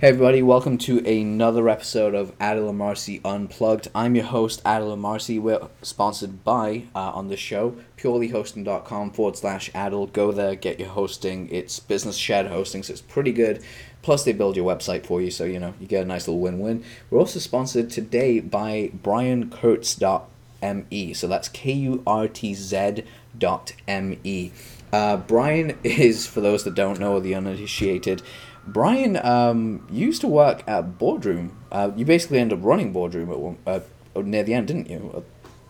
Hey everybody, welcome to another episode of Adil Amarsi Unplugged. I'm your host, Adil Amarsi. We're sponsored by, uh, on the show, purelyhosting.com forward slash Adil. Go there, get your hosting. It's business shared hosting, so it's pretty good. Plus, they build your website for you, so you know, you get a nice little win win. We're also sponsored today by BrianKurtz.me. So that's K U R T Z dot M E. Uh, Brian is, for those that don't know, the uninitiated, Brian um, used to work at Boardroom. Uh, you basically ended up running Boardroom at one, uh, near the end, didn't you?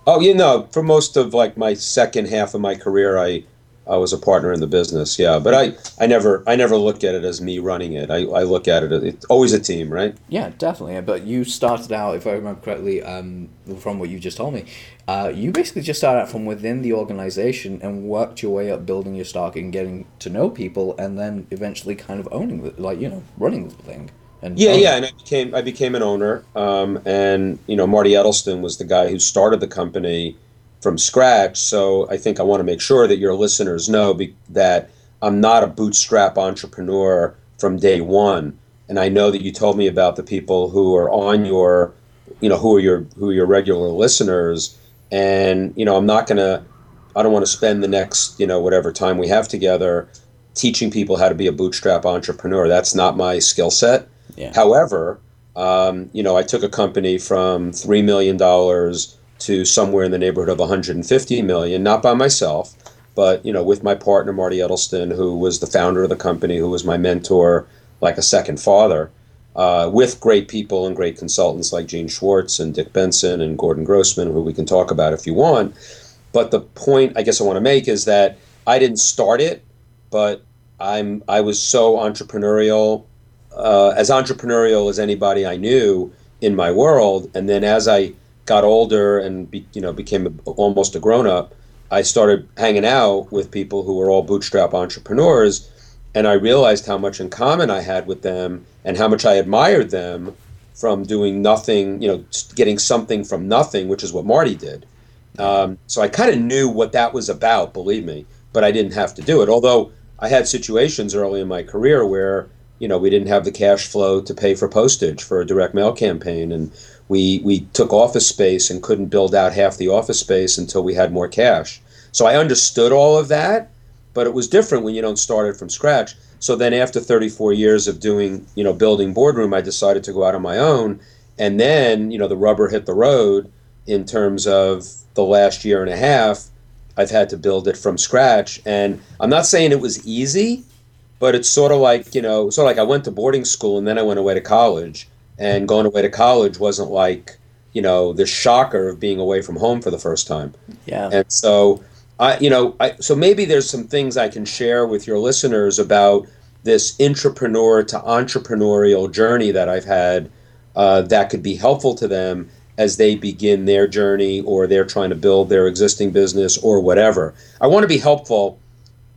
Oh, you know, for most of like my second half of my career, I I was a partner in the business. Yeah, but I, I never I never look at it as me running it. I, I look at it it's always a team, right? Yeah, definitely. But you started out, if I remember correctly, um, from what you just told me, uh, you basically just started out from within the organization and worked your way up, building your stock and getting to know people, and then eventually kind of owning, the, like you know, running the thing. And yeah, yeah, and I became I became an owner, um, and you know Marty Edelston was the guy who started the company from scratch. So I think I want to make sure that your listeners know be- that I'm not a bootstrap entrepreneur from day one. And I know that you told me about the people who are on your, you know, who are your who are your regular listeners. And you know, I'm not gonna, I don't want to spend the next, you know, whatever time we have together teaching people how to be a bootstrap entrepreneur. That's not my skill set. Yeah. However, um, you know, I took a company from three million dollars to somewhere in the neighborhood of 150 million, not by myself, but you know, with my partner Marty Edelston, who was the founder of the company, who was my mentor, like a second father, uh, with great people and great consultants like Gene Schwartz and Dick Benson and Gordon Grossman, who we can talk about if you want. But the point I guess I want to make is that I didn't start it, but I'm I was so entrepreneurial, uh, as entrepreneurial as anybody I knew in my world, and then as I got older and be, you know became a, almost a grown up, I started hanging out with people who were all bootstrap entrepreneurs, and I realized how much in common I had with them and how much I admired them from doing nothing, you know, getting something from nothing, which is what Marty did. Um, so I kind of knew what that was about, believe me, but I didn't have to do it. Although I had situations early in my career where you know we didn't have the cash flow to pay for postage for a direct mail campaign, and we we took office space and couldn't build out half the office space until we had more cash. So I understood all of that, but it was different when you don't start it from scratch. So then after 34 years of doing, you know, building boardroom, I decided to go out on my own. And then, you know, the rubber hit the road in terms of the last year and a half. I've had to build it from scratch. And I'm not saying it was easy, but it's sort of like, you know, sort of like I went to boarding school and then I went away to college. And going away to college wasn't like you know the shocker of being away from home for the first time. Yeah. And so i you know i so maybe there's some things i can share with your listeners about this entrepreneur to entrepreneurial journey that i've had uh, that could be helpful to them as they begin their journey or they're trying to build their existing business or whatever. I want to be helpful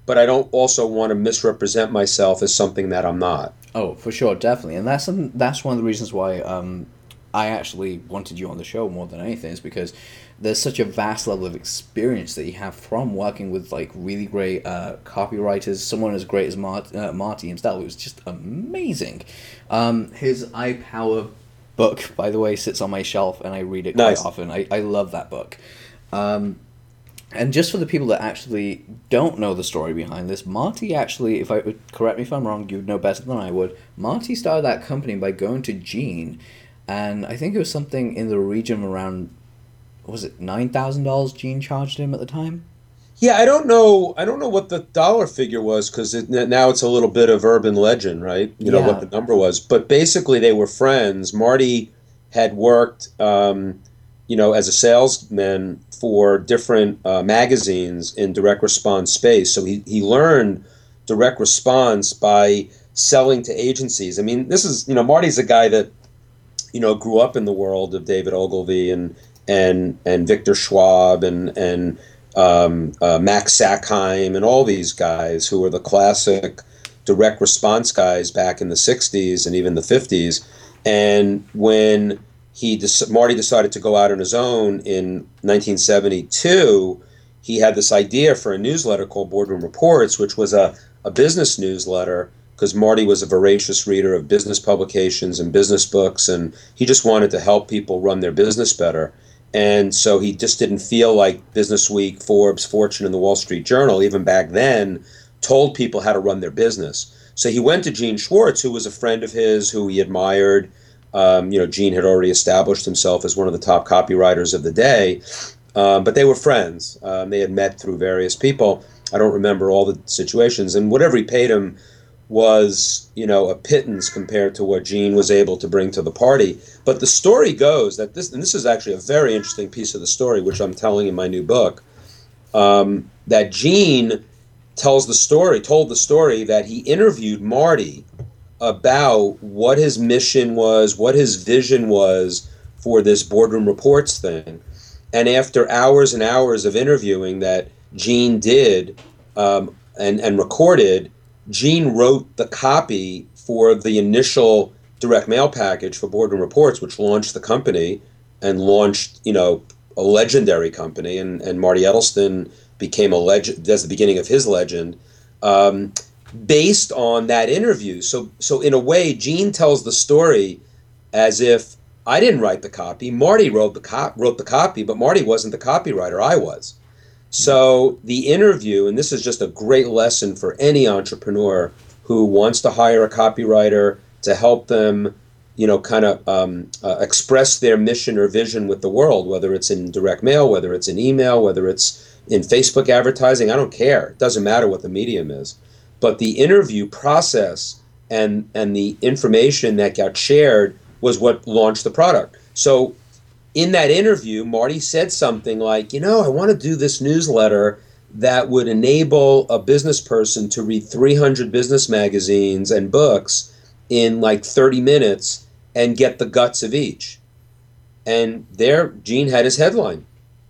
but i don't also want to misrepresent myself as something that i'm not Oh, for sure, definitely, and that's some, that's one of the reasons why um, I actually wanted you on the show more than anything is because there's such a vast level of experience that you have from working with like really great uh, copywriters. Someone as great as Mart- uh, Marty himself, it was just amazing. Um, his Power book, by the way, sits on my shelf and I read it nice. quite often. I, I love that book. Um, and just for the people that actually don't know the story behind this, Marty actually, if I would correct me if I'm wrong, you'd know better than I would. Marty started that company by going to Gene, and I think it was something in the region around, was it nine thousand dollars? Gene charged him at the time. Yeah, I don't know. I don't know what the dollar figure was because it, now it's a little bit of urban legend, right? You know what the number was, but basically they were friends. Marty had worked, um, you know, as a salesman for different uh, magazines in direct response space. So he, he learned direct response by selling to agencies. I mean, this is, you know, Marty's a guy that, you know, grew up in the world of David Ogilvy and, and, and Victor Schwab and, and um, uh, Max Sackheim and all these guys who were the classic direct response guys back in the 60s and even the 50s. And when he Marty decided to go out on his own in 1972. He had this idea for a newsletter called Boardroom Reports, which was a, a business newsletter because Marty was a voracious reader of business publications and business books, and he just wanted to help people run their business better. And so he just didn't feel like Business Week, Forbes, Fortune, and the Wall Street Journal, even back then, told people how to run their business. So he went to Gene Schwartz, who was a friend of his, who he admired. Um, you know, Gene had already established himself as one of the top copywriters of the day, um, but they were friends. Um, they had met through various people. I don't remember all the situations, and whatever he paid him was, you know, a pittance compared to what Gene was able to bring to the party. But the story goes that this, and this is actually a very interesting piece of the story, which I'm telling in my new book, um, that Gene tells the story, told the story that he interviewed Marty about what his mission was, what his vision was for this boardroom reports thing. And after hours and hours of interviewing that Gene did um, and, and recorded, Gene wrote the copy for the initial direct mail package for Boardroom Reports, which launched the company and launched, you know, a legendary company. And, and Marty Edelston became a legend. That's the beginning of his legend, um, based on that interview. So, so in a way, Gene tells the story as if I didn't write the copy. Marty wrote the cop wrote the copy, but Marty wasn't the copywriter. I was. So the interview, and this is just a great lesson for any entrepreneur who wants to hire a copywriter to help them, you know, kind of um, uh, express their mission or vision with the world, whether it's in direct mail, whether it's in email, whether it's in Facebook advertising. I don't care. It doesn't matter what the medium is. But the interview process and and the information that got shared was what launched the product. So in that interview, Marty said something like, you know, I want to do this newsletter that would enable a business person to read 300 business magazines and books in like 30 minutes and get the guts of each. And there, Gene had his headline.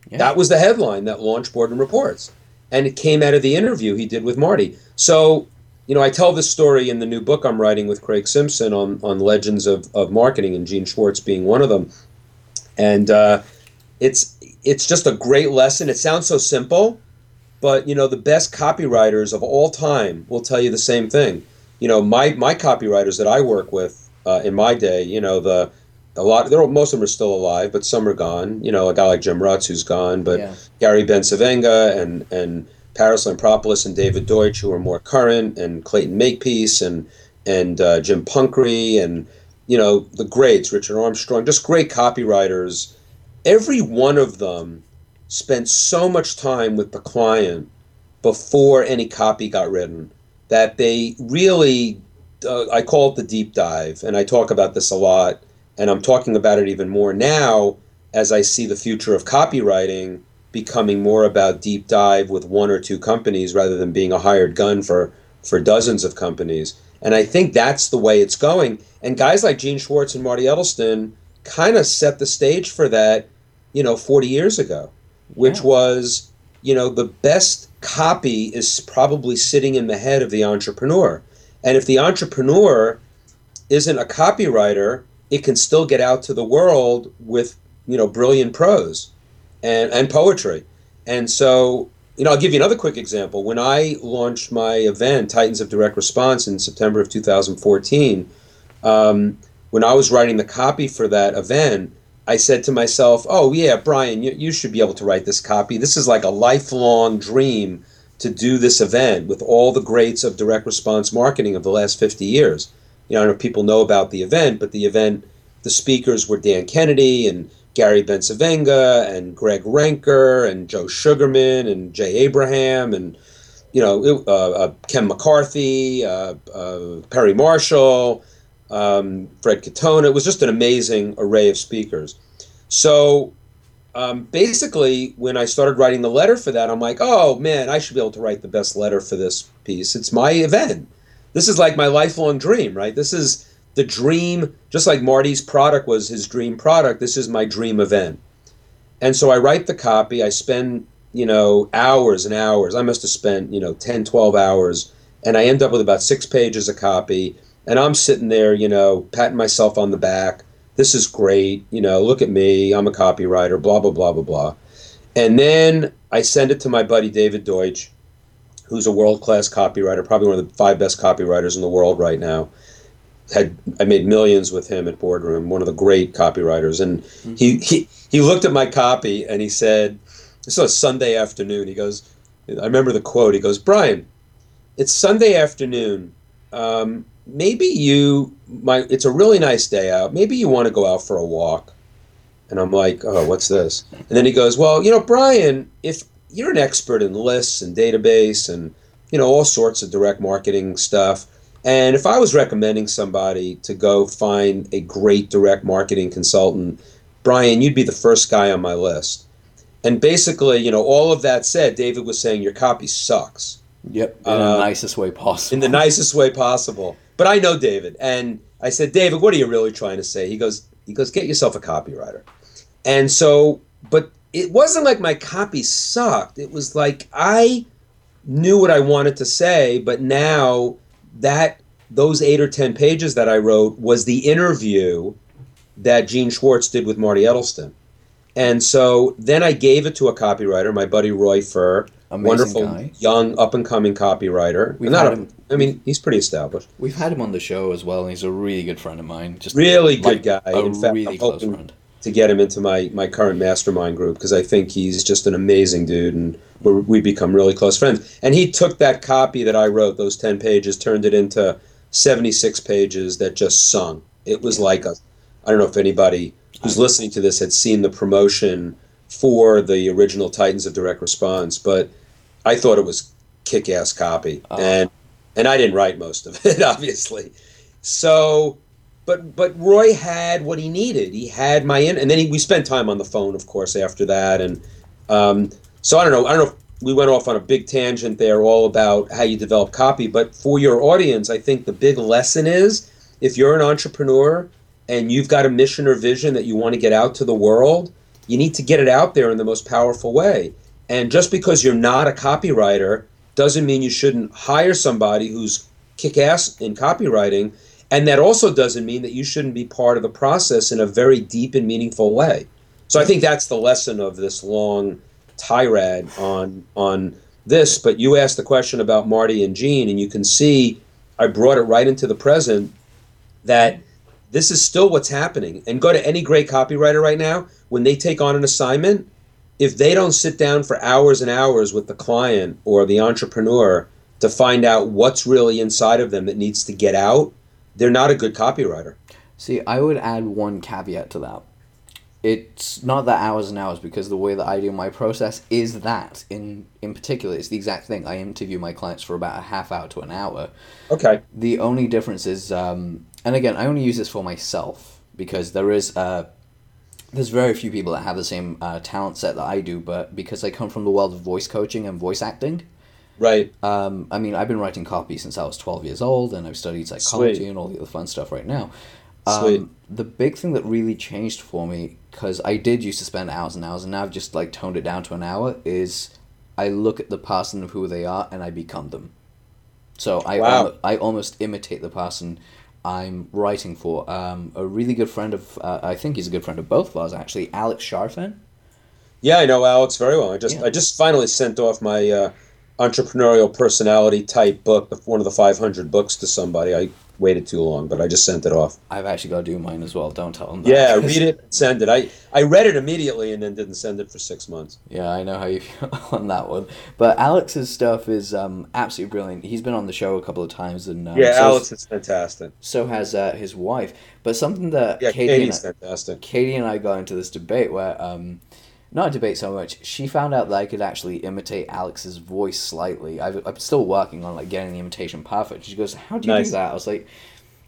Yeah. That was the headline that launched Boardroom Reports. And it came out of the interview he did with Marty. So, you know, I tell this story in the new book I'm writing with Craig Simpson on, on legends of, of marketing, and Gene Schwartz being one of them and uh, it's it's just a great lesson. It sounds so simple, but you know the best copywriters of all time will tell you the same thing. You know my my copywriters that I work with uh, in my day, you know the a lot they're most of them are still alive, but some are gone. You know a guy like Jim Rutz who's gone, but yeah. Gary Bencivenga and and Parris Lampropoulos and David Deutsch who are more current, and Clayton Makepeace and and uh, Jim Punkre and you know, the greats, Richard Armstrong, just great copywriters. Every one of them spent so much time with the client before any copy got written that they really, uh, I call it the deep dive, and I talk about this a lot, and I'm talking about it even more now as I see the future of copywriting becoming more about deep dive with one or two companies rather than being a hired gun for, for dozens of companies. And I think that's the way it's going. And guys like Gene Schwartz and Marty Edelston kind of set the stage for that, you know, 40 years ago, which yeah. was, you know, the best copy is probably sitting in the head of the entrepreneur. And if the entrepreneur isn't a copywriter, it can still get out to the world with, you know, brilliant prose and, and poetry. And so you know, I'll give you another quick example. When I launched my event, Titans of Direct Response, in September of 2014, um, when I was writing the copy for that event, I said to myself, "Oh yeah, Brian, you, you should be able to write this copy. This is like a lifelong dream to do this event with all the greats of direct response marketing of the last 50 years." You know, I don't know if people know about the event, but the event, the speakers were Dan Kennedy and Gary Bencivenga and Greg Renker and Joe Sugarman and Jay Abraham and you know uh, uh, Ken McCarthy, uh, uh, Perry Marshall, um, Fred Catona. It was just an amazing array of speakers. So um, basically, when I started writing the letter for that, I'm like, oh man, I should be able to write the best letter for this piece. It's my event. This is like my lifelong dream, right? This is the dream, just like Marty's product was his dream product, this is my dream event. And so I write the copy, I spend, you know, hours and hours. I must have spent, you know, 10, 12 hours, and I end up with about six pages of copy. And I'm sitting there, you know, patting myself on the back. This is great. You know, look at me. I'm a copywriter, blah, blah, blah, blah, blah. And then I send it to my buddy David Deutsch, who's a world class copywriter, probably one of the five best copywriters in the world right now. Had I made millions with him at Boardroom, one of the great copywriters, and mm-hmm. he, he he looked at my copy and he said, "This was a Sunday afternoon." He goes, "I remember the quote." He goes, "Brian, it's Sunday afternoon. Um, maybe you might. It's a really nice day out. Maybe you want to go out for a walk." And I'm like, "Oh, what's this?" And then he goes, "Well, you know, Brian, if you're an expert in lists and database and you know all sorts of direct marketing stuff." And if I was recommending somebody to go find a great direct marketing consultant, Brian, you'd be the first guy on my list. And basically, you know, all of that said, David was saying your copy sucks. Yep, in uh, the nicest way possible. In the nicest way possible. But I know David, and I said, David, what are you really trying to say? He goes, he goes, get yourself a copywriter. And so, it wasn't like my copy sucked. It was like I knew what I wanted to say, but now that those eight or ten pages that I wrote was the interview that Gene Schwartz did with Marty Edelston. And so then I gave it to a copywriter, my buddy Roy Furr, Amazing wonderful guy. young up and coming copywriter. We've not him, I mean, he's pretty established. We've had him on the show as well, and he's a really good friend of mine. Just really good guy. In fact, really I'm hoping friend. To get him into my my current mastermind group because I think he's just an amazing dude, and we become really close friends. And he took that copy that I wrote, those ten pages, turned it into 76 pages that just sung. It was like a, I don't know if anybody who's listening to this had seen the promotion for the original Titans of Direct Response, but I thought it was kick-ass copy, oh. and and I didn't write most of it, obviously. So, but but Roy had what he needed. He had my in, and then he, we spent time on the phone, of course, after that, and um, so I don't know. I don't know we went off on a big tangent there all about how you develop copy but for your audience i think the big lesson is if you're an entrepreneur and you've got a mission or vision that you want to get out to the world you need to get it out there in the most powerful way and just because you're not a copywriter doesn't mean you shouldn't hire somebody who's kick-ass in copywriting and that also doesn't mean that you shouldn't be part of the process in a very deep and meaningful way so i think that's the lesson of this long tirade on on this, but you asked the question about Marty and Gene, and you can see I brought it right into the present that this is still what's happening. And go to any great copywriter right now, when they take on an assignment, if they don't sit down for hours and hours with the client or the entrepreneur to find out what's really inside of them that needs to get out, they're not a good copywriter. See, I would add one caveat to that it's not that hours and hours because the way that I do my process is that in in particular it's the exact thing. I interview my clients for about a half hour to an hour. Okay. The only difference is, um, and again, I only use this for myself because there is uh, there's very few people that have the same uh, talent set that I do, but because I come from the world of voice coaching and voice acting. Right. Um, I mean, I've been writing copy since I was 12 years old, and I've studied psychology Sweet. and all the other fun stuff right now. Um, the big thing that really changed for me, because I did used to spend hours and hours, and now I've just like toned it down to an hour, is I look at the person of who they are and I become them. So I wow. al- I almost imitate the person I'm writing for. Um, a really good friend of, uh, I think he's a good friend of both of us actually, Alex Charfen. Yeah, I know Alex very well. I just yeah. I just finally sent off my uh, entrepreneurial personality type book, one of the 500 books, to somebody. I waited too long, but I just sent it off. I've actually got to do mine as well. Don't tell them. That. Yeah, read it, send it. I I read it immediately and then didn't send it for six months. Yeah, I know how you feel on that one. But Alex's stuff is um, absolutely brilliant. He's been on the show a couple of times, and um, yeah, so Alex is fantastic. So has uh, his wife. But something that yeah, Katie Katie's and I, fantastic. Katie and I got into this debate where. Um, not a debate so much. She found out that I could actually imitate Alex's voice slightly. i am still working on like getting the imitation perfect. She goes, "How do you nice. do that?" I was like,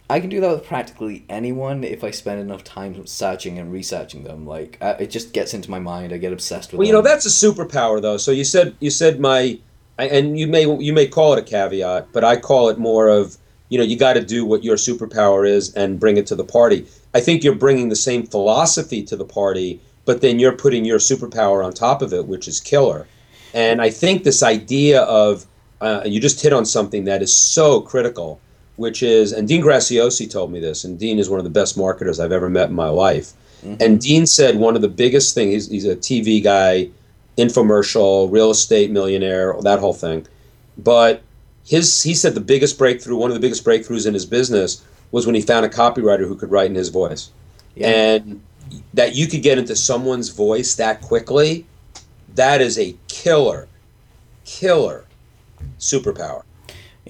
I can do that with practically anyone if I spend enough time searching and researching them. Like uh, it just gets into my mind. I get obsessed with. It. Well, you know that's a superpower though. So you said you said my, and you may you may call it a caveat, but I call it more of you know you got to do what your superpower is and bring it to the party. I think you're bringing the same philosophy to the party, but then you're putting your superpower on top of it, which is killer. And I think this idea of uh, you just hit on something that is so critical which is, and Dean Graziosi told me this, and Dean is one of the best marketers I've ever met in my life. Mm-hmm. And Dean said one of the biggest things, he's, he's a TV guy, infomercial, real estate millionaire, that whole thing. but his he said the biggest breakthrough, one of the biggest breakthroughs in his business was when he found a copywriter who could write in his voice, yeah. and that you could get into someone's voice that quickly. That is a killer, killer superpower.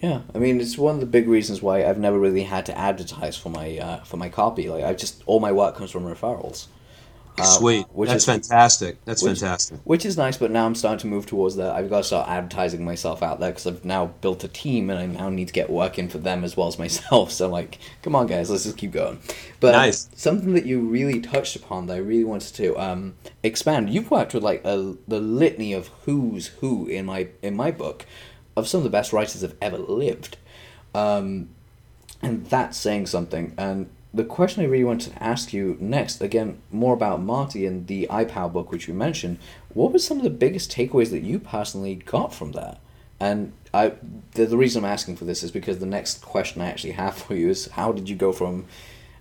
Yeah, I mean it's one of the big reasons why I've never really had to advertise for my uh, for my copy. Like I just all my work comes from referrals. Uh, Sweet, which that's is fantastic. That's which, fantastic. Which is nice, but now I'm starting to move towards that. I've got to start advertising myself out there because I've now built a team, and I now need to get working for them as well as myself. So like, come on, guys, let's just keep going. But nice. something that you really touched upon that I really wanted to um, expand. You've worked with like a, the litany of who's who in my in my book of some of the best writers have ever lived, um, and that's saying something. And the question I really wanted to ask you next, again, more about Marty and the iPower book, which you mentioned. What were some of the biggest takeaways that you personally got from that? And I, the, the reason I'm asking for this is because the next question I actually have for you is how did you go from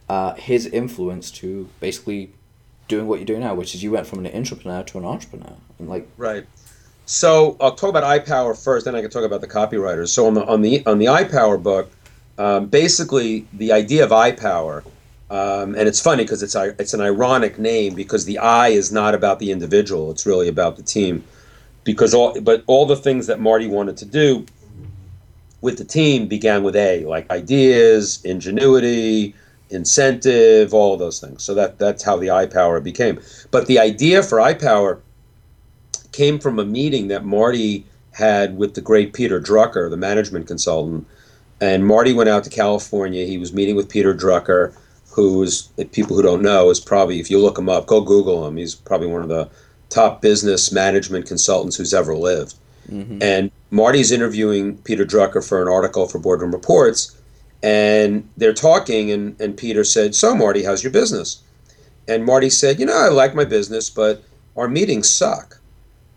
uh, his influence to basically doing what you're doing now, which is you went from an entrepreneur to an entrepreneur, and like right. So I'll talk about iPower first, then I can talk about the copywriters. So on the on the on the iPower book, um, basically, the idea of iPower, um, and it's funny because it's it's an ironic name because the I is not about the individual; it's really about the team. Because all, but all the things that Marty wanted to do with the team began with A, like ideas, ingenuity, incentive, all of those things. So that that's how the iPower became. But the idea for iPower came from a meeting that Marty had with the great Peter Drucker, the management consultant and Marty went out to California. He was meeting with Peter Drucker, who's people who don't know is probably if you look him up, go Google him. He's probably one of the top business management consultants who's ever lived. Mm-hmm. And Marty's interviewing Peter Drucker for an article for Boardroom Reports, and they're talking, and, and Peter said, "So Marty, how's your business?" And Marty said, "You know, I like my business, but our meetings suck.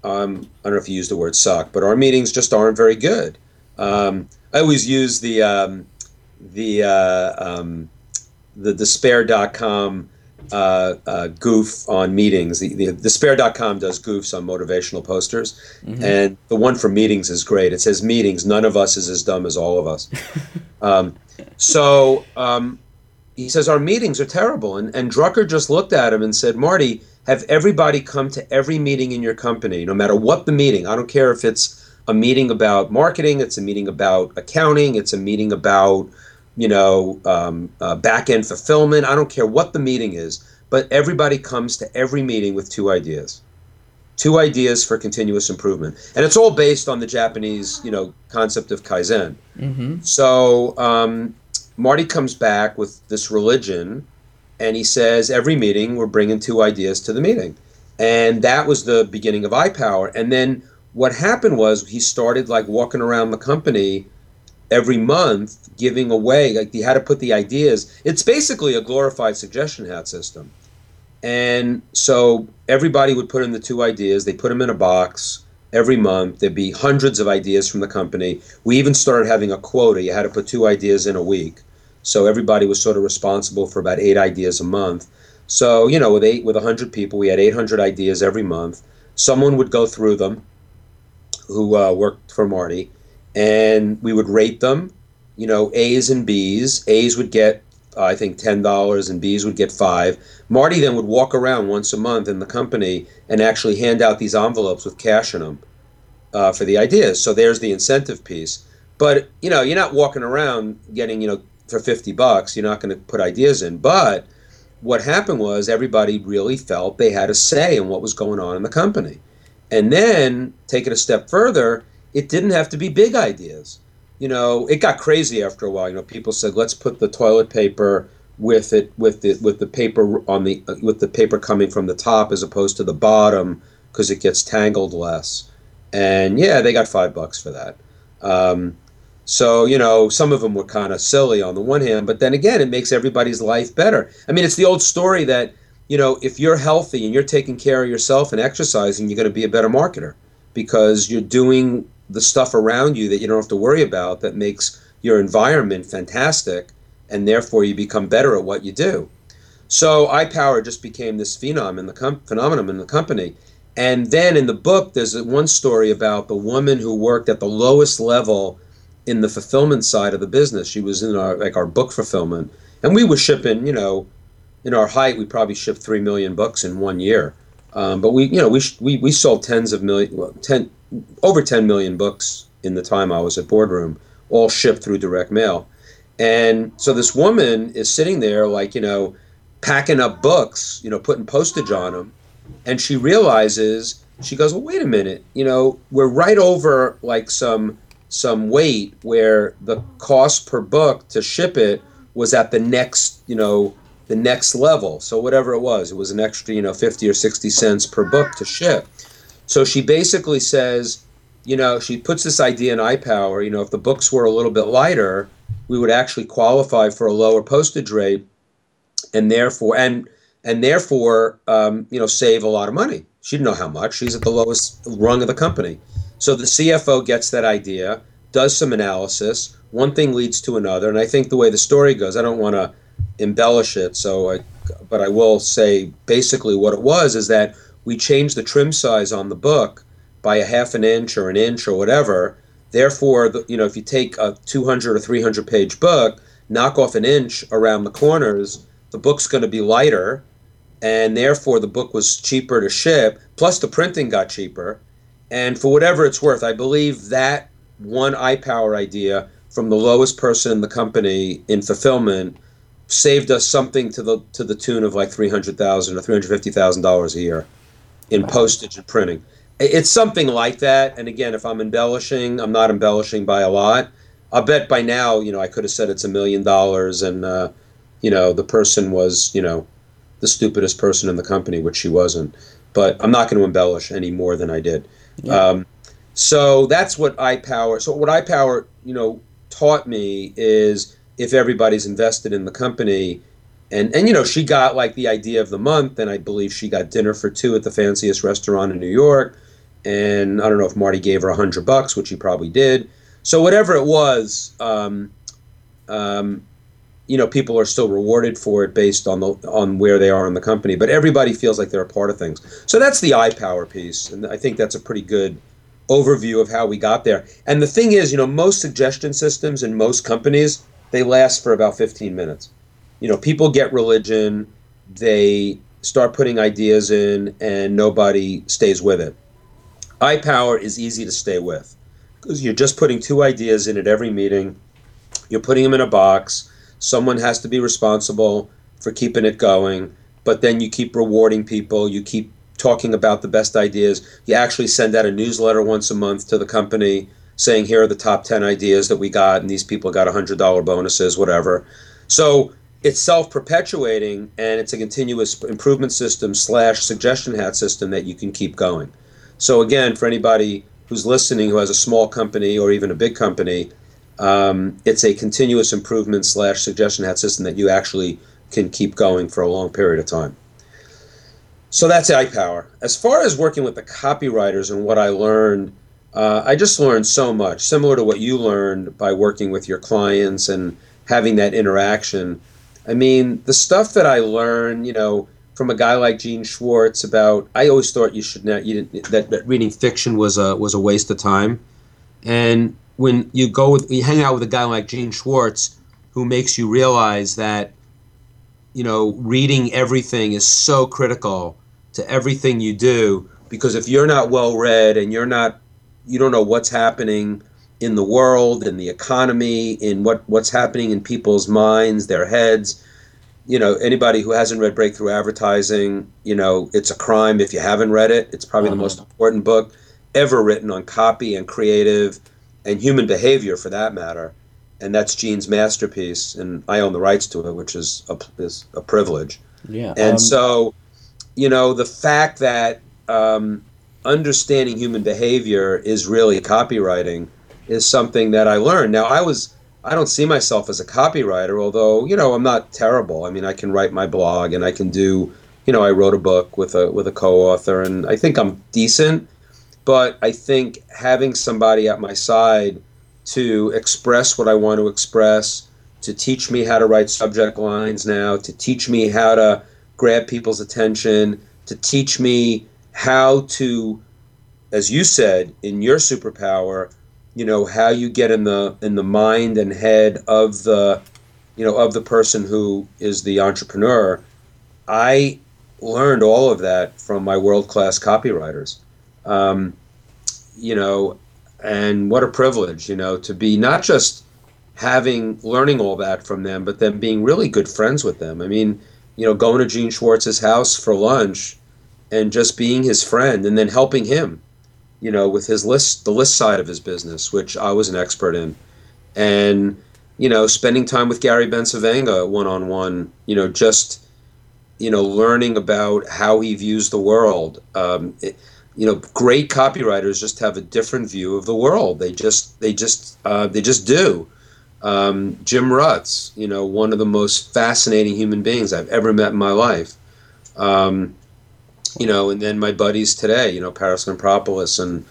Um, I don't know if you use the word suck, but our meetings just aren't very good." Um, I always use the um, the uh, um, the despair.com uh, uh, goof on meetings. The, the despair.com does goofs on motivational posters, mm-hmm. and the one for meetings is great. It says meetings. None of us is as dumb as all of us. um, so um, he says our meetings are terrible, and and Drucker just looked at him and said, Marty, have everybody come to every meeting in your company, no matter what the meeting. I don't care if it's a meeting about marketing, it's a meeting about accounting, it's a meeting about, you know, um, uh, back end fulfillment. I don't care what the meeting is, but everybody comes to every meeting with two ideas. Two ideas for continuous improvement, and it's all based on the Japanese, you know, concept of kaizen. Mm-hmm. So um, Marty comes back with this religion, and he says every meeting we're bringing two ideas to the meeting, and that was the beginning of iPower. And then what happened was he started like walking around the company every month giving away like he had to put the ideas. It's basically a glorified suggestion hat system. And so everybody would put in the two ideas. They put them in a box every month. There'd be hundreds of ideas from the company. We even started having a quota. You had to put two ideas in a week. So everybody was sort of responsible for about eight ideas a month. So you know with eight with 100 people we had 800 ideas every month. Someone would go through them who uh, worked for Marty, and we would rate them. You know, A's and B's. A's would get, uh, I think, ten dollars, and B's would get five. Marty then would walk around once a month in the company and actually hand out these envelopes with cash in them uh, for the ideas. So there's the incentive piece. But you know, you're not walking around getting you know for fifty bucks. You're not going to put ideas in, but what happened was everybody really felt they had a say in what was going on in the company. And then take it a step further, it didn't have to be big ideas. You know, it got crazy after a while. You know, people said, "Let's put the toilet paper with it with the with the paper on the with the paper coming from the top as opposed to the bottom because it gets tangled less." And yeah, they got five bucks for that. Um, so you know, some of them were kind of silly on the one hand, but then again, it makes everybody's life better. I mean, it's the old story that you know, if you're healthy and you're taking care of yourself and exercising, you're going to be a better marketer because you're doing the stuff around you that you don't have to worry about that makes your environment fantastic and therefore you become better at what you do. So iPower just became this phenom in the com- phenomenon in the company. And then in the book, there's one story about the woman who worked at the lowest level in the fulfillment side of the business. She was in our like our book fulfillment, and we were shipping. You know, in our height, we probably shipped three million books in one year. Um, but we, you know, we, we we sold tens of million, well, ten over ten million books in the time I was at Boardroom, all shipped through direct mail. And so this woman is sitting there, like you know, packing up books, you know, putting postage on them, and she realizes she goes, well, wait a minute, you know, we're right over like some some weight where the cost per book to ship it was at the next, you know, the next level. So whatever it was, it was an extra, you know, 50 or 60 cents per book to ship. So she basically says, you know, she puts this idea in iPower, you know, if the books were a little bit lighter, we would actually qualify for a lower postage rate and therefore and and therefore um, you know save a lot of money. She didn't know how much. She's at the lowest rung of the company. So the CFO gets that idea, does some analysis. One thing leads to another, and I think the way the story goes, I don't want to embellish it. So, I, but I will say basically what it was is that we changed the trim size on the book by a half an inch or an inch or whatever. Therefore, the, you know, if you take a 200 or 300 page book, knock off an inch around the corners, the book's going to be lighter, and therefore the book was cheaper to ship. Plus, the printing got cheaper. And for whatever it's worth, I believe that one iPower idea from the lowest person in the company in fulfillment saved us something to the to the tune of like three hundred thousand or three hundred fifty thousand dollars a year in postage and printing. It's something like that. And again, if I'm embellishing, I'm not embellishing by a lot. I bet by now, you know, I could have said it's a million dollars, and uh, you know, the person was, you know, the stupidest person in the company, which she wasn't. But I'm not going to embellish any more than I did. Yeah. Um, so that's what iPower. So what iPower, you know, taught me is if everybody's invested in the company, and and you know, she got like the idea of the month, and I believe she got dinner for two at the fanciest restaurant in New York. And I don't know if Marty gave her a hundred bucks, which he probably did. So whatever it was, um, um, you know, people are still rewarded for it based on the on where they are in the company. But everybody feels like they're a part of things. So that's the iPower piece, and I think that's a pretty good overview of how we got there. And the thing is, you know, most suggestion systems in most companies they last for about 15 minutes. You know, people get religion, they start putting ideas in, and nobody stays with it. iPower is easy to stay with because you're just putting two ideas in at every meeting. You're putting them in a box. Someone has to be responsible for keeping it going, but then you keep rewarding people. You keep talking about the best ideas. You actually send out a newsletter once a month to the company saying, here are the top 10 ideas that we got, and these people got $100 bonuses, whatever. So it's self perpetuating and it's a continuous improvement system slash suggestion hat system that you can keep going. So, again, for anybody who's listening who has a small company or even a big company, um, it's a continuous improvement slash suggestion hat system that you actually can keep going for a long period of time. So that's iPower. As far as working with the copywriters and what I learned, uh, I just learned so much, similar to what you learned by working with your clients and having that interaction. I mean, the stuff that I learned, you know, from a guy like Gene Schwartz about, I always thought you should not, you didn't, that, that reading fiction was a was a waste of time, and when you go with, you hang out with a guy like Gene Schwartz, who makes you realize that, you know, reading everything is so critical to everything you do because if you're not well read and you're not you don't know what's happening in the world in the economy in what what's happening in people's minds their heads. You know anybody who hasn't read breakthrough advertising you know it's a crime. If you haven't read it it's probably uh-huh. the most important book ever written on copy and creative and human behavior for that matter. And that's Gene's masterpiece and I own the rights to it which is a, is a privilege. Yeah and um, so you know, the fact that um, understanding human behavior is really copywriting is something that I learned. Now, I was I don't see myself as a copywriter, although you know I'm not terrible. I mean, I can write my blog and I can do, you know, I wrote a book with a with a co-author, and I think I'm decent. But I think having somebody at my side to express what I want to express, to teach me how to write subject lines now, to teach me how to grab people's attention, to teach me how to, as you said, in your superpower, you know how you get in the in the mind and head of the, you know, of the person who is the entrepreneur. I learned all of that from my world class copywriters. Um, you know, and what a privilege, you know, to be not just having learning all that from them, but then being really good friends with them. I mean, you know, going to Gene Schwartz's house for lunch and just being his friend and then helping him, you know, with his list, the list side of his business, which I was an expert in. And, you know, spending time with Gary Bencivenga one on one, you know, just, you know, learning about how he views the world. Um, it, you know, great copywriters just have a different view of the world. They just, they just, uh, they just do. Um, Jim Rutz, you know, one of the most fascinating human beings I've ever met in my life. Um, you know, and then my buddies today, you know, Parris Lampropoulos and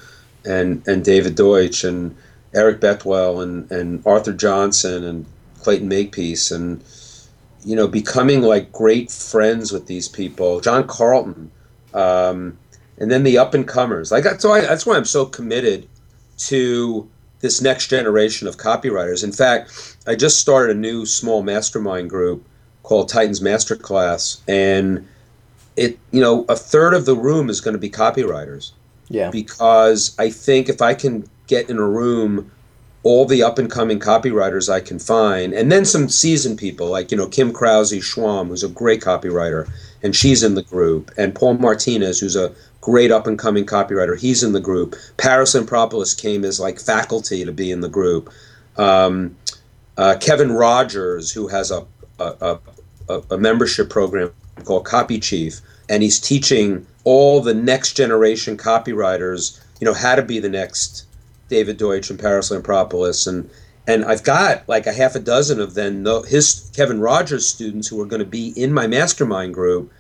and and David Deutsch and Eric Betuel and and Arthur Johnson and Clayton Makepeace and you know, becoming like great friends with these people. John Carlton. Um, and then the up and comers. Like that's why that's why I'm so committed to this next generation of copywriters. In fact, I just started a new small mastermind group called Titans Masterclass, and it you know a third of the room is going to be copywriters. Yeah. Because I think if I can get in a room all the up and coming copywriters I can find, and then some seasoned people like you know Kim Krause Schwalm, who's a great copywriter, and she's in the group, and Paul Martinez, who's a great up and coming copywriter. He's in the group. Parris Lampropoulos came as like faculty to be in the group. Um, uh, Kevin Rogers, who has a, a, a, a, membership program called Copy Chief, and he's teaching all the next generation copywriters, you know, how to be the next David Deutsch and Parris Lampropoulos. And, and I've got like a half a dozen of them, his Kevin Rogers students who are going to be in my mastermind group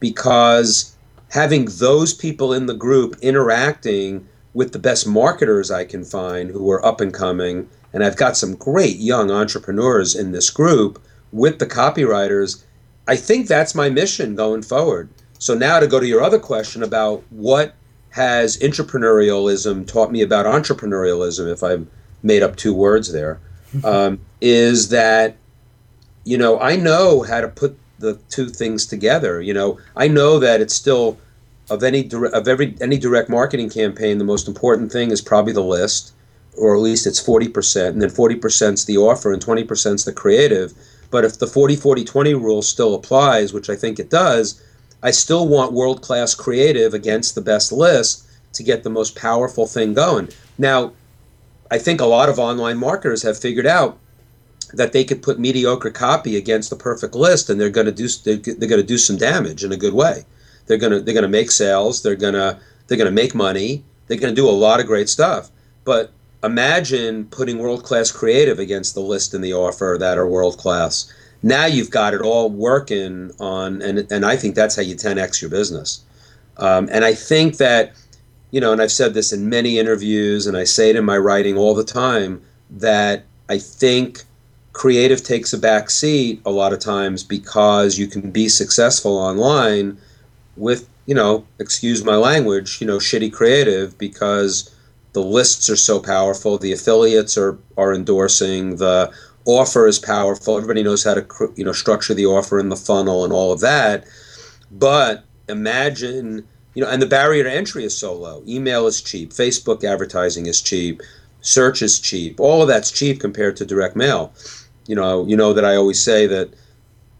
because having those people in the group interacting with the best marketers I can find who are up and coming, and I've got some great young entrepreneurs in this group with the copywriters. I think that's my mission going forward. So now to go to your other question about what has entrepreneurialism taught me about entrepreneurialism, if I've made up two words there, um, is that you know I know how to put the two things together. You know I know that it's still of any of every any direct marketing campaign, the most important thing is probably the list, or at least it's forty percent, and then forty percent is the offer, and twenty percent is the creative. But if the 40 40 20 rule still applies, which I think it does, I still want world class creative against the best list to get the most powerful thing going. Now, I think a lot of online marketers have figured out that they could put mediocre copy against the perfect list, and they're going to do they're, going to do some damage in a good way. They're gonna they're gonna make sales. They're gonna they're gonna make money. They're gonna do a lot of great stuff. But imagine putting world class creative against the list and the offer that are world class. Now you've got it all working on, and and I think that's how you 10x your business. Um, and I think that, you know, and I've said this in many interviews, and I say it in my writing all the time that I think creative takes a back seat a lot of times because you can be successful online with you know excuse my language you know shitty creative because the lists are so powerful the affiliates are are endorsing the offer is powerful everybody knows how to you know structure the offer in the funnel and all of that but imagine you know and the barrier to entry is so low email is cheap facebook advertising is cheap search is cheap all of that's cheap compared to direct mail you know you know that i always say that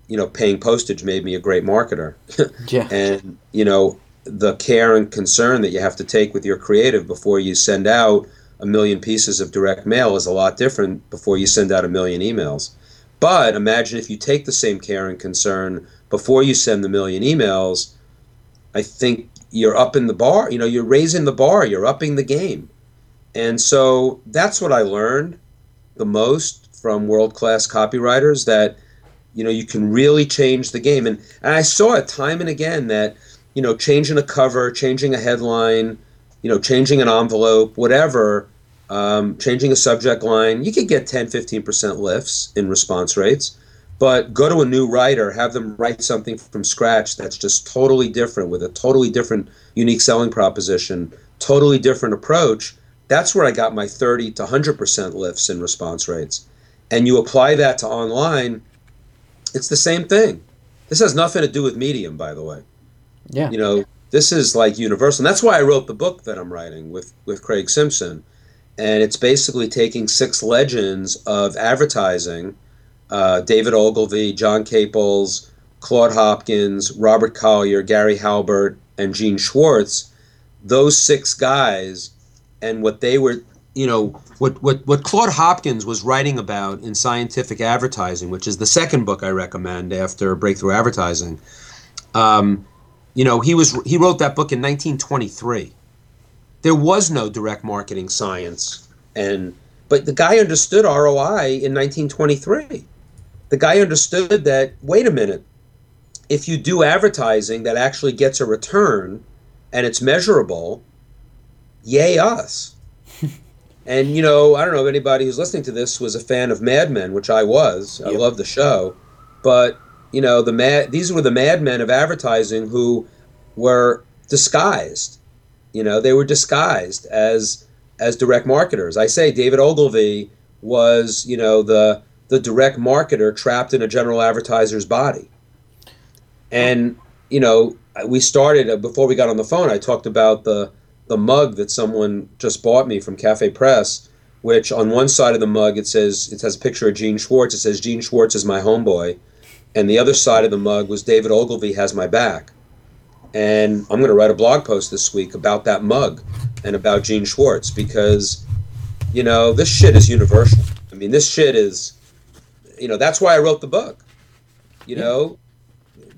you know, paying postage made me a great marketer. yeah. And, you know, the care and concern that you have to take with your creative before you send out a million pieces of direct mail is a lot different before you send out a million emails. But imagine if you take the same care and concern before you send the million emails, I think you're up in the bar, you know, you're raising the bar, you're upping the game. And so that's what I learned the most from world class copywriters that you know you can really change the game and, and i saw it time and again that you know changing a cover changing a headline you know changing an envelope whatever um, changing a subject line you could get 10 15% lifts in response rates but go to a new writer, have them write something from scratch that's just totally different with a totally different unique selling proposition, totally different approach. That's where I got my 30 to 100% lifts in response rates. And you apply that to online, it's the same thing. This has nothing to do with medium, by the way. Yeah. You know, this is like universal. And that's why I wrote the book that I'm writing with, with Craig Simpson. And it's basically taking six legends of advertising uh, David Ogilvy, John Caples, Claude Hopkins, Robert Collier, Gary Halbert, and Gene Schwartz, those six guys, and what they were, you know, what, what, what Claude Hopkins was writing about in scientific advertising, which is the second book I recommend after Breakthrough Advertising. Um, you know, he was he wrote that book in 1923. There was no direct marketing science, and but the guy understood ROI in 1923 the guy understood that wait a minute if you do advertising that actually gets a return and it's measurable yay us. And you know i don't know if anybody who's listening to this was a fan of mad men which i was. I love the show but you know the mad these were the madmen of advertising who were disguised you know they were disguised as as direct marketers i say david ogilvy was you know the the direct marketer trapped in a general advertiser's body. And you know, we started uh, before we got on the phone. I talked about the the mug that someone just bought me from Cafe Press, which on one side of the mug it says it has a picture of Gene Schwartz. It says Gene Schwartz is my homeboy, and the other side of the mug was David Ogilvy has my back. And I'm going to write a blog post this week about that mug and about Gene Schwartz because, you know, this shit is universal. I mean, this shit is you know that's why I wrote the book. You know,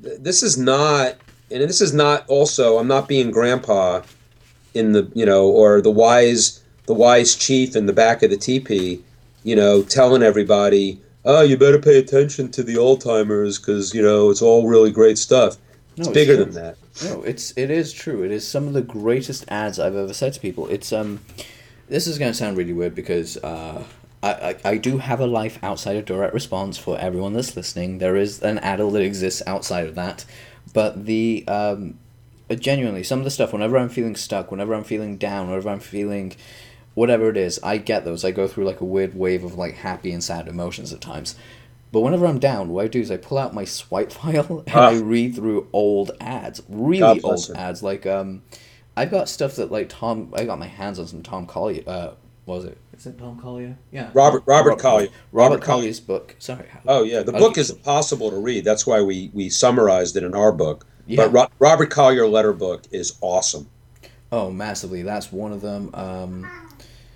this is not, and this is not also. I'm not being grandpa in the you know or the wise the wise chief in the back of the teepee. You know, telling everybody, oh, you better pay attention to the old timers because you know it's all really great stuff. No, it's it's bigger true. than that. No, it's it is true. It is some of the greatest ads I've ever said to people. It's um, this is going to sound really weird because uh, I, I I do have a life outside of direct response for everyone that's listening. There is an adult that exists outside of that, but the um, genuinely some of the stuff. Whenever I'm feeling stuck, whenever I'm feeling down, whenever I'm feeling whatever it is, I get those. I go through like a weird wave of like happy and sad emotions at times. But whenever I'm down, what I do is I pull out my swipe file and I Ah. read through old ads, really old him. ads. Like um, I've got stuff that like Tom. I got my hands on some Tom Collier. Uh, what was it? Is it Tom Collier? Yeah. Robert- Robert Collier. Robert, Robert Collier. Book. Sorry. Oh yeah, the I'll book is impossible to read. That's why we we summarized it in our book. Yeah. But Ro- Robert Collier letter book is awesome. Oh, massively. That's one of them. Um,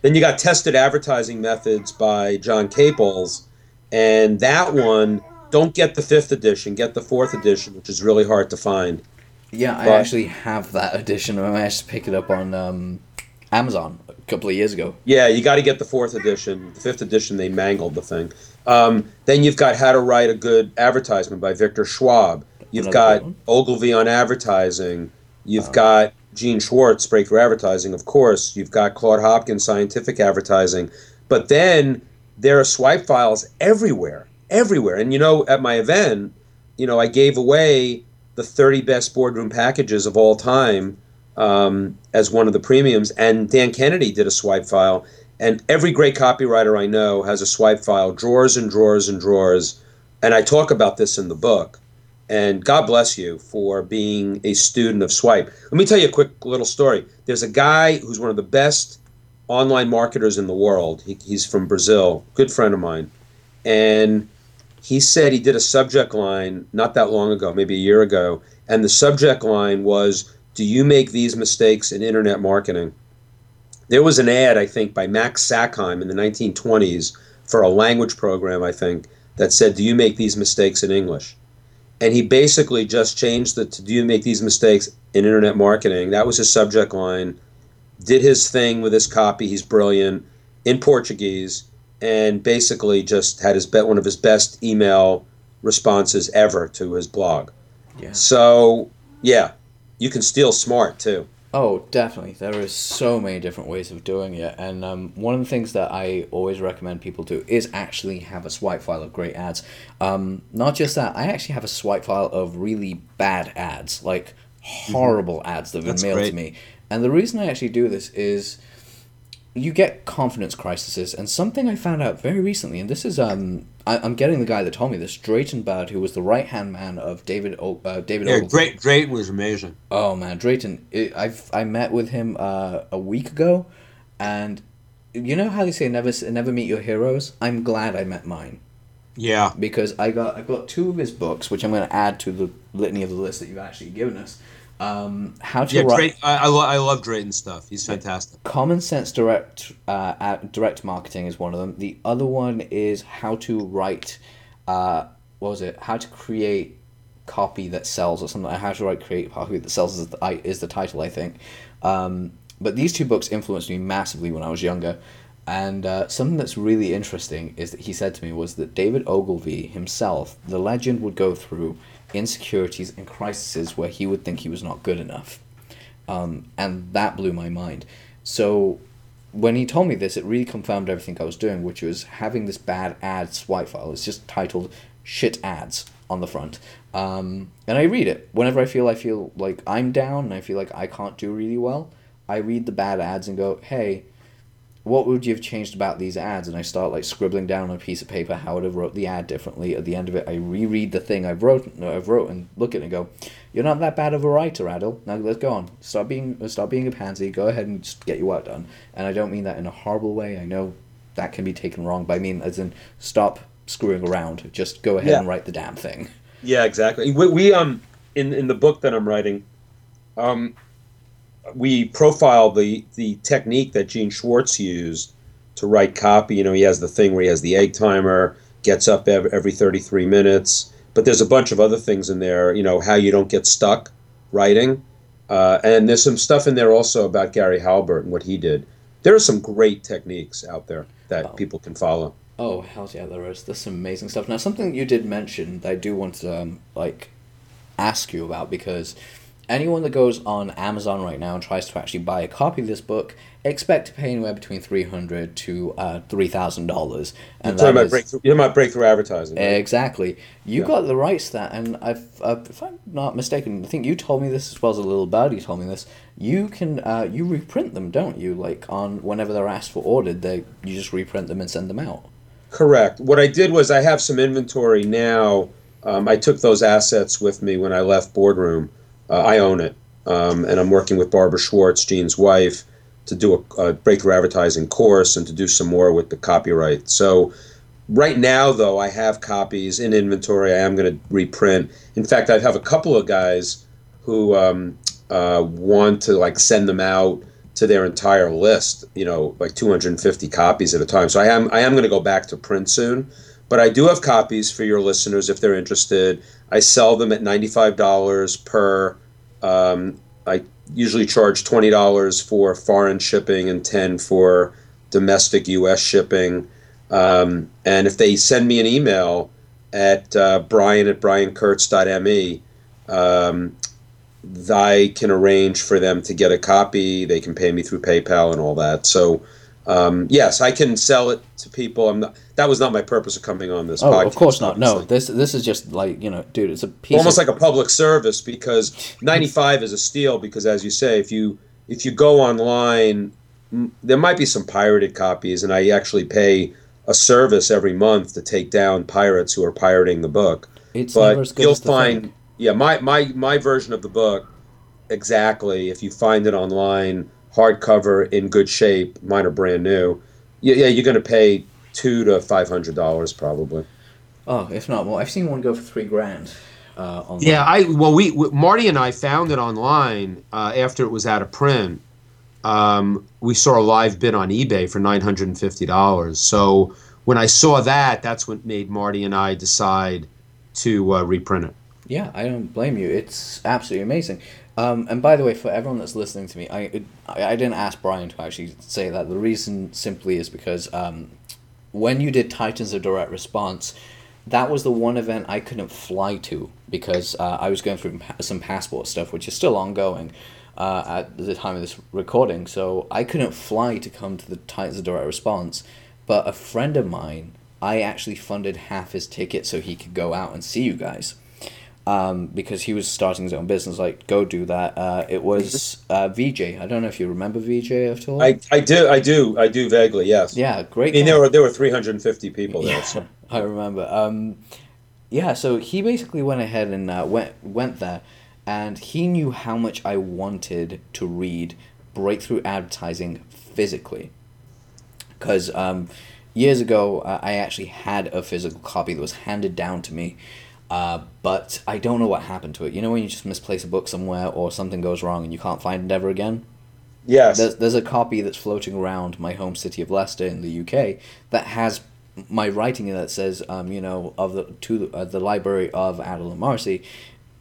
Then you got tested advertising methods by John Caples, and that one don't get the fifth edition, get the fourth edition, which is really hard to find. yeah, I actually have that edition. I managed to pick it up on um, Amazon a couple of years ago. Yeah, you got to get the fourth edition. The fifth edition, they mangled the thing. Um, then you've got How to Write a Good Advertisement by Victor Schwab. You've Another got. Ogilvy on advertising. You've Um, got Gene Schwartz, Breakthrough Advertising, of course. You've got Claude Hopkins, Scientific Advertising. But then there are swipe files everywhere, everywhere. And you know, at my event, you know, I gave away the 30 best boardroom packages of all time um, as one of the premiums. And Dan Kennedy did a swipe file. And every great copywriter I know has a swipe file, drawers and drawers and drawers. And I talk about this in the book. And God bless you for being a student of swipe. Let me tell you a quick little story. There's a guy who's one of the best online marketers in the world. He, he's from Brazil, good friend of mine. And he said he did a subject line not that long ago, maybe a year ago. And the subject line was, Do you make these mistakes in internet marketing? There was an ad, I think, by Max Sackheim in the 1920s for a language program, I think, that said, Do you make these mistakes in English? And he basically just changed the to do you make these mistakes in internet marketing? That was his subject line. Did his thing with his copy. He's brilliant in Portuguese, and basically just had his bet one of his best email responses ever to his blog. Yeah. So yeah, you can steal smart too. Oh, definitely. There is so many different ways of doing it, and um, one of the things that I always recommend people do is actually have a swipe file of great ads. Um, not just that, I actually have a swipe file of really bad ads, like horrible mm-hmm. ads that have been mailed great. to me. And the reason I actually do this is you get confidence crises, and something I found out very recently, and this is um, I, am getting the guy that told me this, Drayton Bird, who was the right hand man of David o- uh, David. Yeah, great. Drayton was amazing. Oh man, Drayton! It, I've I met with him uh, a week ago, and you know how they say never never meet your heroes. I'm glad I met mine. Yeah. Because I got I got two of his books, which I'm going to add to the litany of the list that you've actually given us. Um, how to yeah, write. Drayton, I, I, lo- I love Drayton stuff. He's fantastic. Common sense direct uh, direct marketing is one of them. The other one is how to write. Uh, what was it? How to create copy that sells or something. How to write create copy that sells is the, is the title I think. Um, but these two books influenced me massively when I was younger. And uh, something that's really interesting is that he said to me was that David Ogilvy himself, the legend would go through insecurities and crises where he would think he was not good enough. Um, and that blew my mind. So when he told me this, it really confirmed everything I was doing, which was having this bad ad swipe file. It's just titled "shit ads" on the front, um, and I read it whenever I feel I feel like I'm down and I feel like I can't do really well. I read the bad ads and go, "Hey, what would you have changed about these ads? And I start like scribbling down on a piece of paper how I would have wrote the ad differently. At the end of it, I reread the thing I've wrote, I've wrote, and look at it and go, "You're not that bad of a writer, Adil. Now let's go on. Stop being, stop being a pansy. Go ahead and just get your work done." And I don't mean that in a horrible way. I know that can be taken wrong, but I mean as in stop screwing around. Just go ahead yeah. and write the damn thing. Yeah, exactly. We, we um in in the book that I'm writing, um we profile the the technique that Gene Schwartz used to write copy. You know, he has the thing where he has the egg timer, gets up every 33 minutes. But there's a bunch of other things in there. You know, how you don't get stuck writing, uh, and there's some stuff in there also about Gary Halbert and what he did. There are some great techniques out there that oh. people can follow. Oh hell yeah, there is. There's some amazing stuff. Now, something you did mention that I do want to um, like ask you about because anyone that goes on Amazon right now and tries to actually buy a copy of this book, expect to pay anywhere between three hundred to uh, three thousand dollars. And you're talking about breakthrough. You're breakthrough advertising. Right? Exactly. You yeah. got the rights to that, and I've, uh, if I'm not mistaken, I think you told me this as well as a little birdie told me this. You can uh, you reprint them, don't you? Like on whenever they're asked for ordered, they you just reprint them and send them out. Correct. What I did was I have some inventory now. Um, I took those assets with me when I left boardroom uh, I own it, um, and I'm working with Barbara Schwartz, Gene's wife, to do a, a, breakthrough advertising course and to do some more with the copyright. So right now, though, I have copies in inventory. I am going to reprint. In fact, I have a couple of guys who um, uh, want to like send them out to their entire list. You know, like 250 copies at a time. So I am I am going to go back to print soon. But I do have copies for your listeners if they're interested. I sell them at $95 per. Um, I usually charge $20 for foreign shipping and 10 for domestic U.S. shipping. Um, and if they send me an email at uh, brian at briankurtz.me, um, I can arrange for them to get a copy. They can pay me through PayPal and all that. So um, yes, I can sell it to people. I'm not, that was not my purpose of coming on this. Oh, podcast, of course not. No, this this is just like you know, dude. It's a piece almost of- like a public service because 95 is a steal. Because as you say, if you if you go online, there might be some pirated copies, and I actually pay a service every month to take down pirates who are pirating the book. It's but never as good you'll as find, thing. yeah, my my my version of the book exactly. If you find it online hardcover in good shape. Mine are brand new. Yeah, yeah, you're going to pay two to five hundred dollars probably. Oh, if not more. I've seen one go for three grand. Uh, yeah, I well, we, we, Marty and I found it online uh, after it was out of print. Um, we saw a live bid on eBay for nine hundred and fifty dollars. So when I saw that, that's what made Marty and I decide to uh, reprint it. Yeah, I don't blame you. It's absolutely amazing. Um, and by the way, for everyone that's listening to me, I, I didn't ask Brian to actually say that. The reason simply is because um, when you did Titans of Direct Response, that was the one event I couldn't fly to because uh, I was going through some passport stuff, which is still ongoing uh, at the time of this recording. So I couldn't fly to come to the Titans of Direct Response. But a friend of mine, I actually funded half his ticket so he could go out and see you guys. Um, because he was starting his own business, like go do that. Uh, it was uh, VJ. I don't know if you remember VJ at all. I, I do I do I do vaguely yes. yeah, great. I mean guy. there were there were 350 people there. Yeah, So. I remember. Um, yeah, so he basically went ahead and uh, went went there, and he knew how much I wanted to read breakthrough advertising physically. Because um, years ago, uh, I actually had a physical copy that was handed down to me, uh, but I don't know what happened to it. You know when you just misplace a book somewhere or something goes wrong and you can't find it ever again. Yes. There's, there's a copy that's floating around my home city of Leicester in the UK that has my writing in it that says, um, you know, of the to the, uh, the library of Adil Amarsi.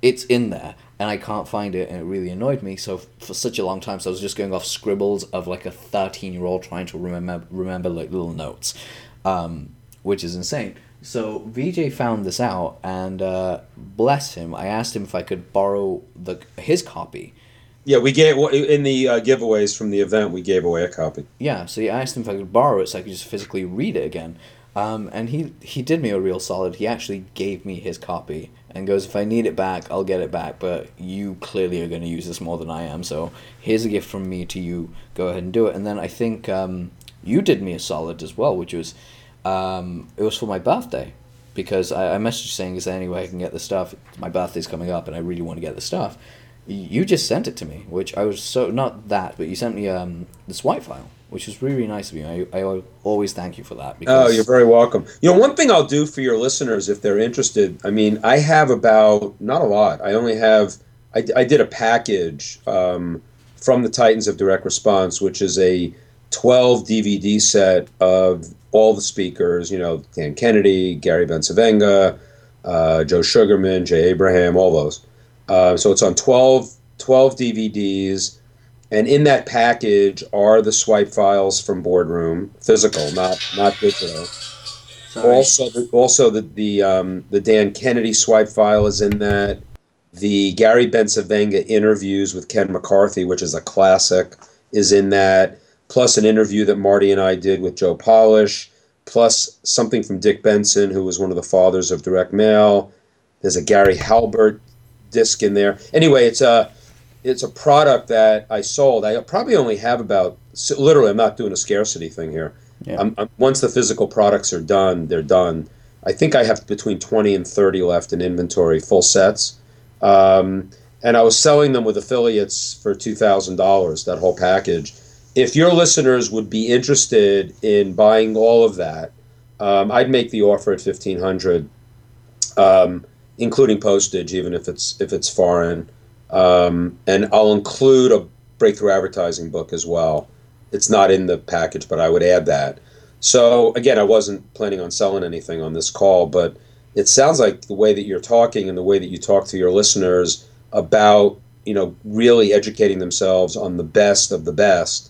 It's in there, and I can't find it, and it really annoyed me. So for such a long time, so I was just going off scribbles of like a thirteen year old trying to remember remember like little notes, um, which is insane. So VJ found this out, and uh, bless him, I asked him if I could borrow the his copy. yeah, we gave in the uh, giveaways from the event. We gave away a copy. Yeah, so he asked him if I could borrow it so I could just physically read it again. Um, and he, he did me a real solid. He actually gave me his copy and goes, if I need it back, I'll get it back. But you clearly are going to use this more than I am. So here's a gift from me to you. Go ahead and do it. And then I think um, you did me a solid as well, which was um, it was for my birthday. Because I, I messaged saying, is there any way I can get the stuff? My birthday's coming up and I really want to get the stuff. You just sent it to me, which I was so, not that, but you sent me um, the swipe file which was really, really nice of you. I, I always thank you for that. Oh, you're very welcome. You know, one thing I'll do for your listeners if they're interested, I mean, I have about, not a lot, I only have, I, I did a package um, from the Titans of Direct Response, which is a 12 DVD set of all the speakers, you know, Dan Kennedy, Gary Bencivenga, uh, Joe Sugarman, Jay Abraham, all those. Uh, so it's on 12, 12 DVDs. And in that package are the swipe files from Boardroom, physical, not not digital. Sorry. Also, the, also the the um, the Dan Kennedy swipe file is in that. The Gary Bencivenga interviews with Ken McCarthy, which is a classic, is in that. Plus an interview that Marty and I did with Joe Polish. Plus something from Dick Benson, who was one of the fathers of direct mail. There's a Gary Halbert disc in there. Anyway, it's a it's a product that I sold. I probably only have about literally. I'm not doing a scarcity thing here. Yeah. I'm, I'm, once the physical products are done, they're done. I think I have between 20 and 30 left in inventory, full sets. Um, and I was selling them with affiliates for two thousand dollars. That whole package. If your listeners would be interested in buying all of that, um, I'd make the offer at fifteen hundred, um, including postage, even if it's if it's foreign. Um, and I'll include a breakthrough advertising book as well. It's not in the package, but I would add that. So again, I wasn't planning on selling anything on this call, but it sounds like the way that you're talking and the way that you talk to your listeners about you know really educating themselves on the best of the best.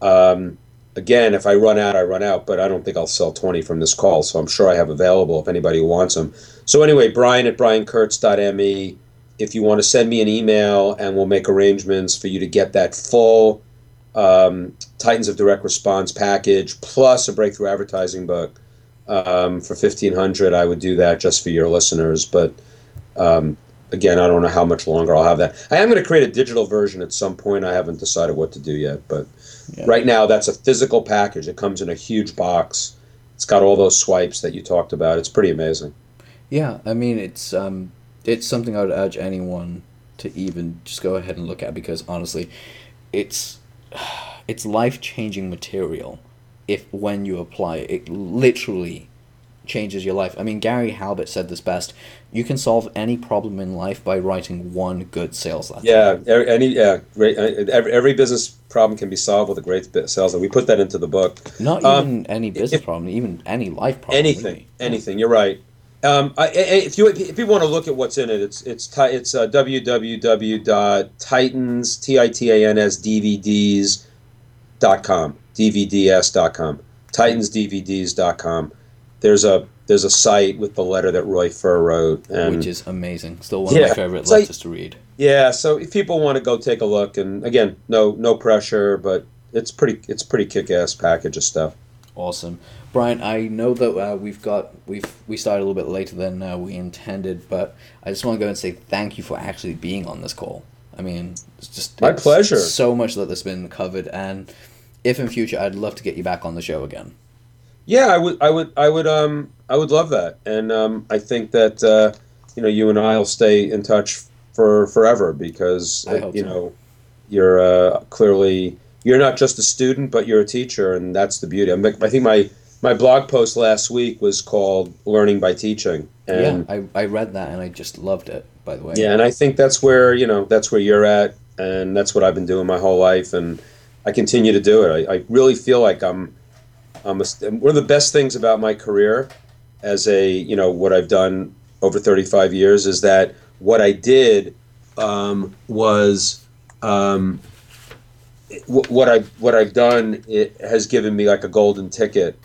Um, again, if I run out, I run out, but I don't think I'll sell 20 from this call, so I'm sure I have available if anybody wants them. So anyway, Brian at briankurtz.me if you want to send me an email and we'll make arrangements for you to get that full um, Titans of Direct Response package plus a breakthrough advertising book um, for fifteen hundred, I would do that just for your listeners. But um, again, I don't know how much longer I'll have that. I am going to create a digital version at some point. I haven't decided what to do yet, but Yeah. right now that's a physical package. It comes in a huge box. It's got all those swipes that you talked about. It's pretty amazing. Yeah, I mean it's um it's something I would urge anyone to even just go ahead and look at because honestly, it's it's life changing material if when you apply it, it literally changes your life. I mean Gary Halbert said this best. You can solve any problem in life by writing one good sales letter. Yeah, every, any yeah, great. uh, Every, every business problem can be solved with a great sales. And we put that into the book. Not Um, even any business if- problem, even any life problem. anything, anything. You're right. Um, I, I- if you if you want to look at what's in it, it's it's it's uh, www.titans t i t a n s dvds dot com dvds dot com titansdvds dot com. There's a there's a site with the letter that Roy Furr wrote, and which is amazing. Still one of my favorite like- letters to read. yeah. So if people want to go take a look, and again, no no pressure, but it's pretty it's pretty kick ass package of stuff. Awesome, Brian. I know that uh, we've got we've we started a little bit later than uh, we intended, but I just want to go and say thank you for actually being on this call. I mean, it's just My it's pleasure. So much that has been covered, and if in future, I'd love to get you back on the show again. Yeah, I would, I would, I would, um, I would love that, and um, I think that uh, you know you and I will stay in touch for forever because uh, you so. know you're uh, clearly you're not just a student, but you're a teacher, and that's the beauty. I'm, I think my my blog post last week was called "Learning by Teaching," and yeah, I, I read that and I just loved it. By the way. yeah, and I think that's where you know that's where you're at, and that's what I've been doing my whole life, and I continue to do it. I, I really feel like I'm, I'm a, one of the best things about my career, as a you know what I've done over 35 years is that what I did um, was um, wh- what I what I've done it has given me like a golden ticket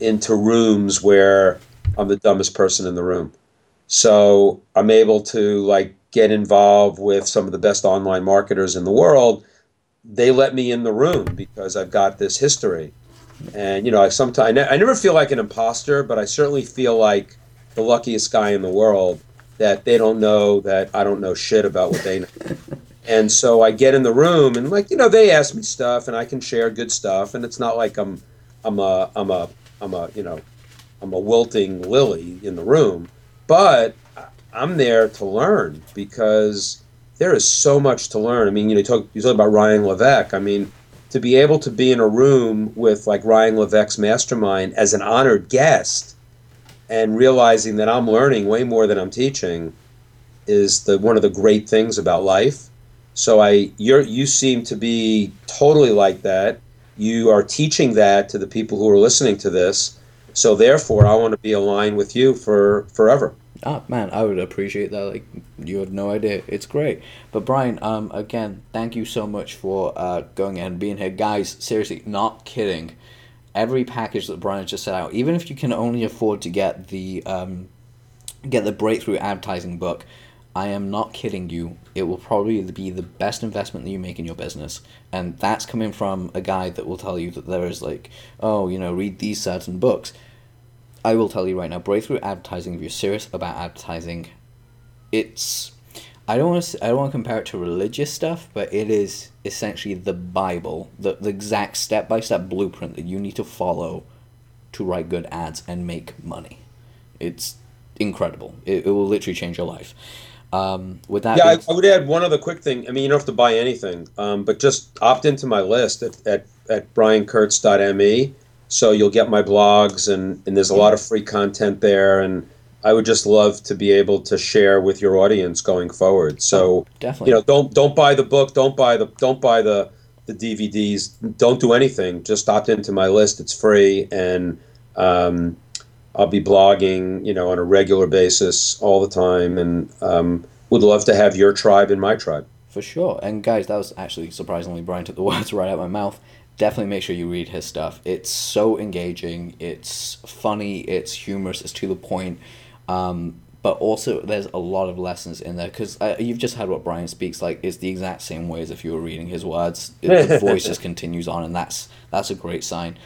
into rooms where I'm the dumbest person in the room. So I'm able to like get involved with some of the best online marketers in the world. They let me in the room because I've got this history. And you know, I sometimes I, ne- I never feel like an imposter, but I certainly feel like the luckiest guy in the world that they don't know that I don't know shit about what they know. and so I get in the room and like, you know, they ask me stuff and I can share good stuff and it's not like I'm I'm a I'm a I'm a, you know, I'm a wilting lily in the room, but I'm there to learn because there is so much to learn. I mean, you know, you talk you talk about Ryan Levesque. I mean, to be able to be in a room with like Ryan Levesque's mastermind as an honored guest and realizing that I'm learning way more than I'm teaching is the one of the great things about life. So I you're you seem to be totally like that. You are teaching that to the people who are listening to this. So therefore I want to be aligned with you for forever. Ah, man, I would appreciate that. Like, you have no idea. It's great. But Brian, um, again, thank you so much for uh going and being here, guys. Seriously, not kidding. Every package that Brian just set out, even if you can only afford to get the um, get the breakthrough advertising book, I am not kidding you. It will probably be the best investment that you make in your business, and that's coming from a guy that will tell you that there is like, oh, you know, read these certain books. I will tell you right now, breakthrough advertising. If you're serious about advertising, it's I don't want to I don't want to compare it to religious stuff, but it is essentially the Bible, the the exact step by step blueprint that you need to follow to write good ads and make money. It's incredible. It, it will literally change your life. Um, with that, Yeah, I, I would add one other quick thing. I mean, you don't have to buy anything, um, but just opt into my list at, at, at briankurtz.me. So you'll get my blogs, and, and there's a lot of free content there. And I would just love to be able to share with your audience going forward. So definitely. you know, don't don't buy the book, don't buy the don't buy the the DVDs, don't do anything. Just opt into my list. It's free, and um, I'll be blogging, you know, on a regular basis all the time, and um, would love to have your tribe in my tribe. For sure. And guys, that was actually surprisingly Brian took the words right out of my mouth. Definitely make sure you read his stuff. It's so engaging. It's funny. It's humorous. It's to the point. Um, but also, there's a lot of lessons in there because uh, you've just had what Brian speaks like. It's the exact same way as if you were reading his words. The voice just continues on, and that's that's a great sign.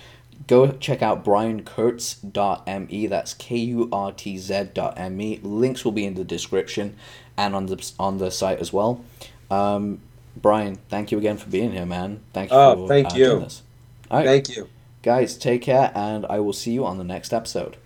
Go check out briankurtz.me. That's K U R T Z.me. Links will be in the description and on the on the site as well. Um, Brian, thank you again for being here, man. Thank you. Oh, for, thank uh, you. doing this. All right, Thank you. guys, take care, and I will see you on the next episode.